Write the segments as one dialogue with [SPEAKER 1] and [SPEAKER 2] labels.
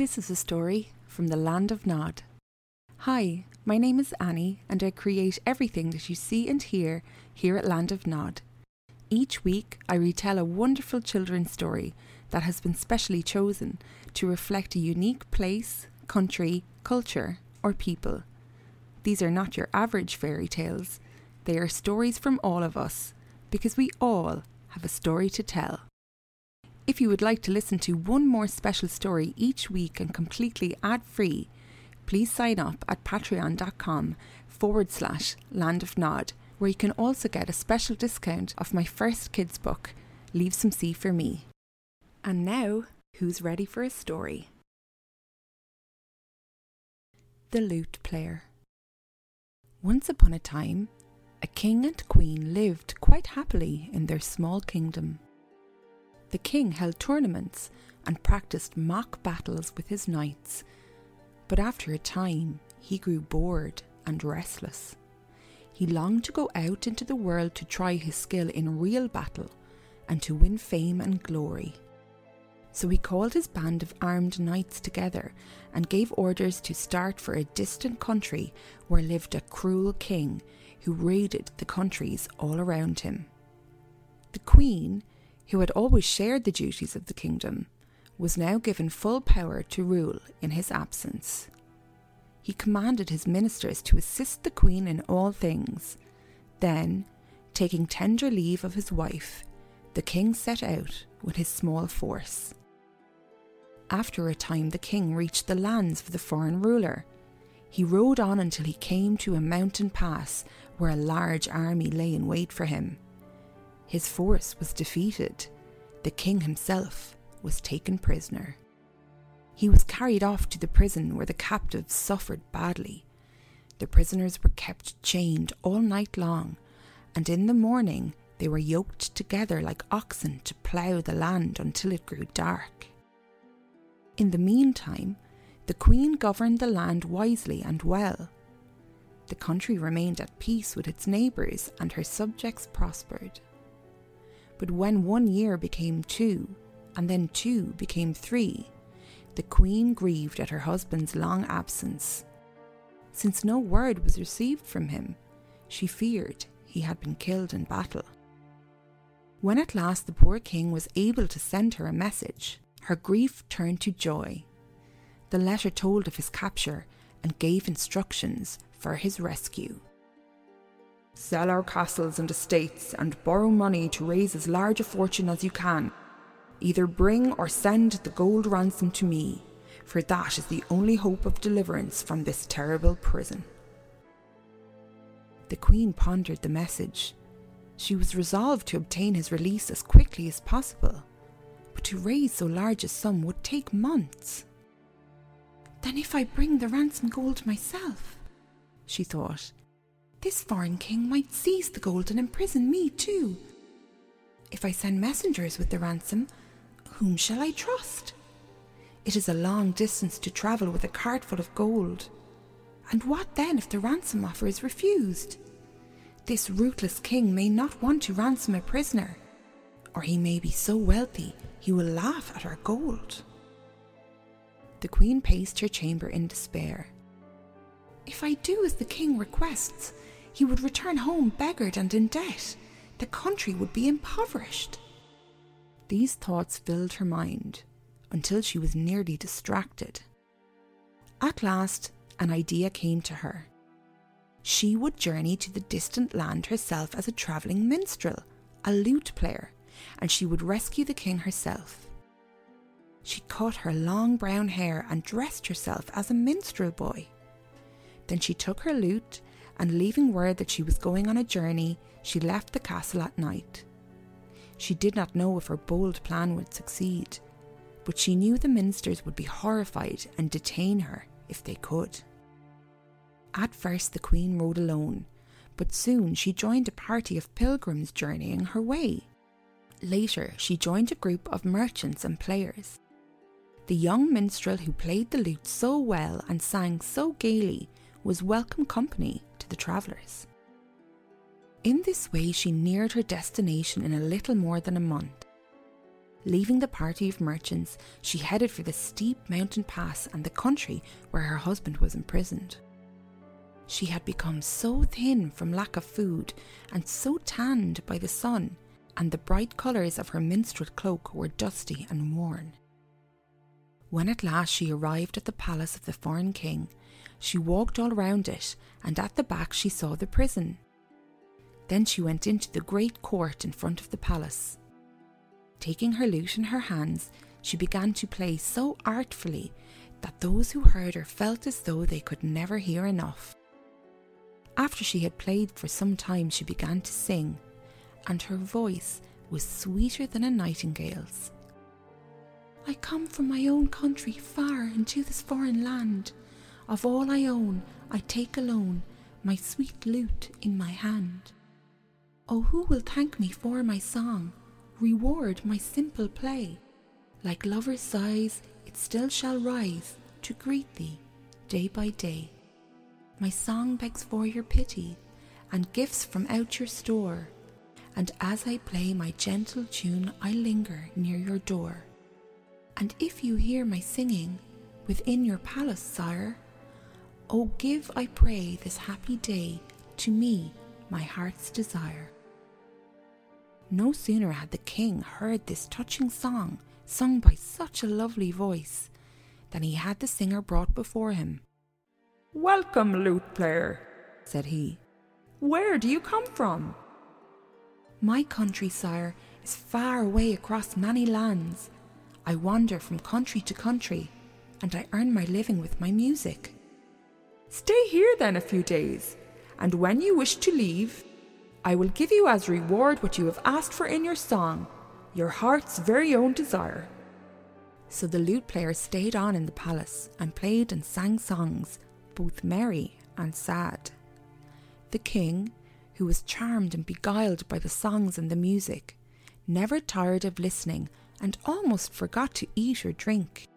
[SPEAKER 1] This is a story from the land of Nod. Hi, my name is Annie, and I create everything that you see and hear here at Land of Nod. Each week, I retell a wonderful children's story that has been specially chosen to reflect a unique place, country, culture, or people. These are not your average fairy tales, they are stories from all of us, because we all have a story to tell. If you would like to listen to one more special story each week and completely ad free, please sign up at patreon.com forward slash land of nod, where you can also get a special discount of my first kids' book, Leave Some Sea for Me. And now, who's ready for a story? The Lute Player. Once upon a time, a king and queen lived quite happily in their small kingdom. The king held tournaments and practiced mock battles with his knights, but after a time he grew bored and restless. He longed to go out into the world to try his skill in real battle and to win fame and glory. So he called his band of armed knights together and gave orders to start for a distant country where lived a cruel king who raided the countries all around him. The queen, who had always shared the duties of the kingdom, was now given full power to rule in his absence. He commanded his ministers to assist the queen in all things. Then, taking tender leave of his wife, the king set out with his small force. After a time, the king reached the lands of the foreign ruler. He rode on until he came to a mountain pass where a large army lay in wait for him. His force was defeated. The king himself was taken prisoner. He was carried off to the prison where the captives suffered badly. The prisoners were kept chained all night long, and in the morning they were yoked together like oxen to plough the land until it grew dark. In the meantime, the Queen governed the land wisely and well. The country remained at peace with its neighbours and her subjects prospered. But when one year became two, and then two became three, the Queen grieved at her husband's long absence. Since no word was received from him, she feared he had been killed in battle. When at last the poor king was able to send her a message, her grief turned to joy. The letter told of his capture and gave instructions for his rescue. Sell our castles and estates and borrow money to raise as large a fortune as you can. Either bring or send the gold ransom to me, for that is the only hope of deliverance from this terrible prison. The Queen pondered the message. She was resolved to obtain his release as quickly as possible but to raise so large a sum would take months. Then, if I bring the ransom gold myself, she thought, this foreign king might seize the gold and imprison me too. If I send messengers with the ransom, whom shall I trust? It is a long distance to travel with a cart full of gold. And what then if the ransom offer is refused? This ruthless king may not want to ransom a prisoner, or he may be so wealthy he will laugh at our gold. The queen paced her chamber in despair. If I do as the king requests, he would return home beggared and in debt. The country would be impoverished. These thoughts filled her mind until she was nearly distracted. At last, an idea came to her. She would journey to the distant land herself as a travelling minstrel, a lute player, and she would rescue the king herself. She cut her long brown hair and dressed herself as a minstrel boy. Then she took her lute and, leaving word that she was going on a journey, she left the castle at night. She did not know if her bold plan would succeed, but she knew the ministers would be horrified and detain her if they could. At first, the queen rode alone, but soon she joined a party of pilgrims journeying her way. Later, she joined a group of merchants and players. The young minstrel who played the lute so well and sang so gaily was welcome company to the travellers. In this way, she neared her destination in a little more than a month. Leaving the party of merchants, she headed for the steep mountain pass and the country where her husband was imprisoned. She had become so thin from lack of food and so tanned by the sun, and the bright colours of her minstrel cloak were dusty and worn. When at last she arrived at the palace of the foreign king, she walked all round it, and at the back she saw the prison. Then she went into the great court in front of the palace. Taking her lute in her hands, she began to play so artfully that those who heard her felt as though they could never hear enough. After she had played for some time, she began to sing, and her voice was sweeter than a nightingale's. I come from my own country far into this foreign land. Of all I own, I take alone my sweet lute in my hand. Oh, who will thank me for my song, reward my simple play? Like lovers' sighs, it still shall rise to greet thee day by day. My song begs for your pity and gifts from out your store. And as I play my gentle tune, I linger near your door. And if you hear my singing within your palace, sire, oh, give, I pray, this happy day to me, my heart's desire. No sooner had the king heard this touching song, sung by such a lovely voice, than he had the singer brought before him.
[SPEAKER 2] Welcome, lute player, said he. Where do you come from?
[SPEAKER 1] My country, sire, is far away across many lands I wander from country to country, and I earn my living with my music.
[SPEAKER 2] Stay here then a few days, and when you wish to leave, I will give you as reward what you have asked for in your song, your heart's very own desire.
[SPEAKER 1] So the lute player stayed on in the palace and played and sang songs, both merry and sad. The king, who was charmed and beguiled by the songs and the music, never tired of listening and almost forgot to eat or drink.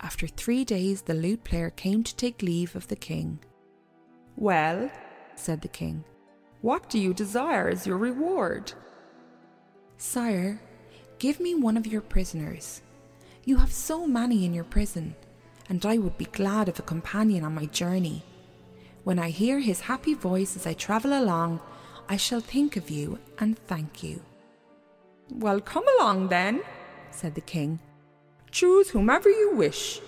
[SPEAKER 1] After three days, the lute player came to take leave of the king.
[SPEAKER 2] Well, said the king, what do you desire as your reward?
[SPEAKER 1] Sire, give me one of your prisoners. You have so many in your prison, and I would be glad of a companion on my journey. When I hear his happy voice as I travel along, I shall think of you and thank you.
[SPEAKER 2] Well, come along then, said the king. Choose whomever you wish.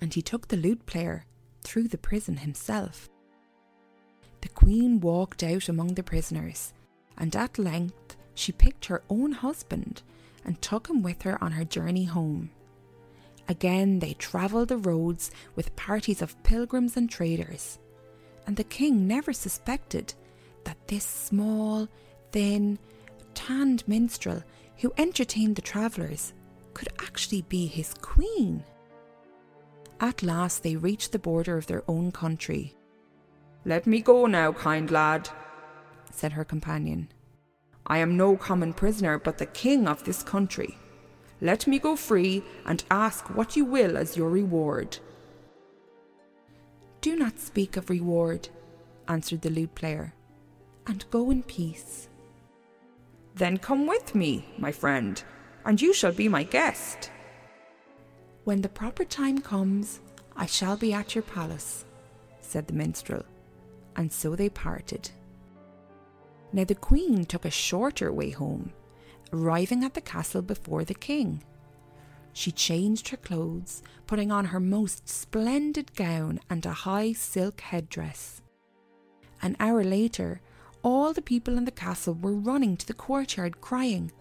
[SPEAKER 1] And he took the lute player through the prison himself. The queen walked out among the prisoners, and at length she picked her own husband and took him with her on her journey home. Again they travelled the roads with parties of pilgrims and traders, and the king never suspected that this small, thin, tanned minstrel who entertained the travellers could actually be his queen. At last they reached the border of their own country.
[SPEAKER 2] Let me go now, kind lad, said her companion. I am no common prisoner, but the king of this country. Let me go free and ask what you will as your reward.
[SPEAKER 1] Do not speak of reward, answered the lute player, and go in peace.
[SPEAKER 2] Then come with me, my friend, and you shall be my guest.
[SPEAKER 1] When the proper time comes, I shall be at your palace, said the minstrel, and so they parted. Now the queen took a shorter way home, arriving at the castle before the king. She changed her clothes, putting on her most splendid gown and a high silk headdress. An hour later, all the people in the castle were running to the courtyard crying,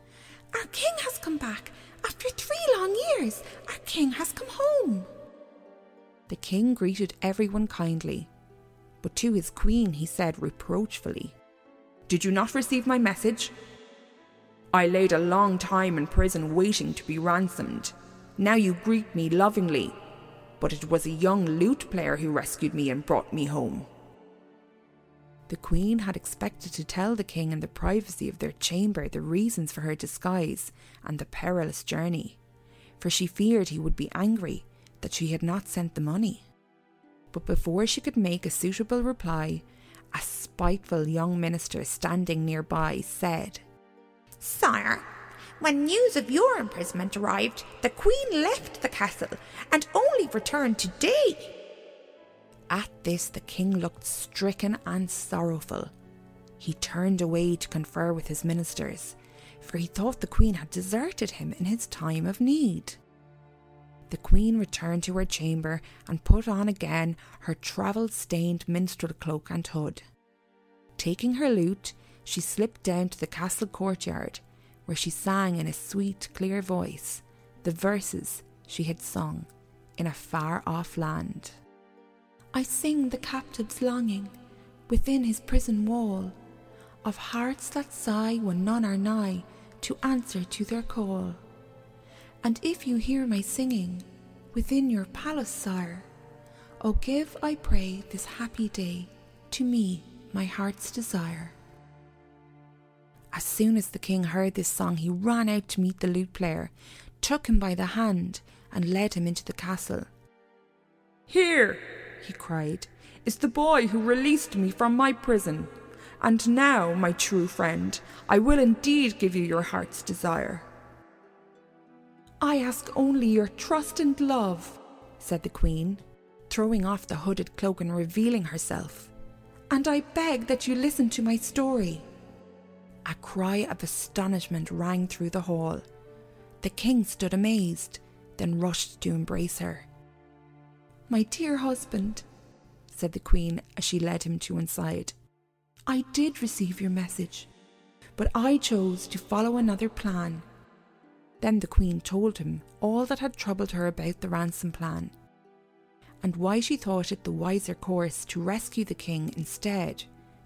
[SPEAKER 1] Our king has come back! After three long years, our king has come home! The king greeted everyone kindly, but to his queen he said reproachfully,
[SPEAKER 2] Did you not receive my message? I laid a long time in prison waiting to be ransomed. Now you greet me lovingly, but it was a young lute player who rescued me and brought me home.
[SPEAKER 1] The queen had expected to tell the king in the privacy of their chamber the reasons for her disguise and the perilous journey, for she feared he would be angry that she had not sent the money. But before she could make a suitable reply, a spiteful young minister standing nearby said,
[SPEAKER 3] Sire,
[SPEAKER 2] when news of your imprisonment arrived, the Queen left the castle and only returned today.
[SPEAKER 1] At this, the king looked stricken and sorrowful. He turned away to confer with his ministers, for he thought the queen had deserted him in his time of need. The queen returned to her chamber and put on again her travel stained minstrel cloak and hood. Taking her lute, she slipped down to the castle courtyard, where she sang in a sweet, clear voice the verses she had sung in a far off land. I sing the captive's longing within his prison wall, of hearts that sigh when none are nigh to answer to their call. And if you hear my singing within your palace, sire, O give, I pray, this happy day to me, my heart's desire. As soon as the king heard this song, he ran out to meet the lute player, took him by the hand, and led him into the castle.
[SPEAKER 2] Here, he cried, is the boy who released me from my prison. And now, my true friend, I will indeed give you your heart's desire.
[SPEAKER 1] I ask only your trust and love, said the queen, throwing off the hooded cloak and revealing herself. And I beg that you listen to my story. A cry of astonishment rang through the hall. The king stood amazed, then rushed to embrace her. My dear husband, said the queen as she led him to one side, I did receive your message, but I chose to follow another plan. Then the queen told him all that had troubled her about the ransom plan, and why she thought it the wiser course to rescue the king instead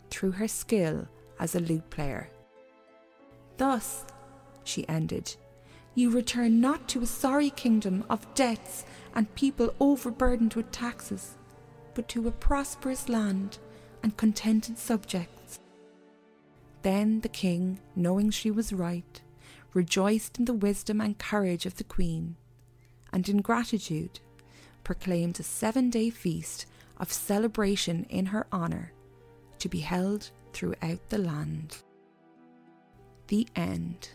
[SPEAKER 1] through her skill as a lute player. Thus, she ended, you return not to a sorry kingdom of debts and people overburdened with taxes, but to a prosperous land and contented subjects. Then the king, knowing she was right, rejoiced in the wisdom and courage of the queen, and in gratitude proclaimed a seven day feast of celebration in her honour to be held throughout the land. The end.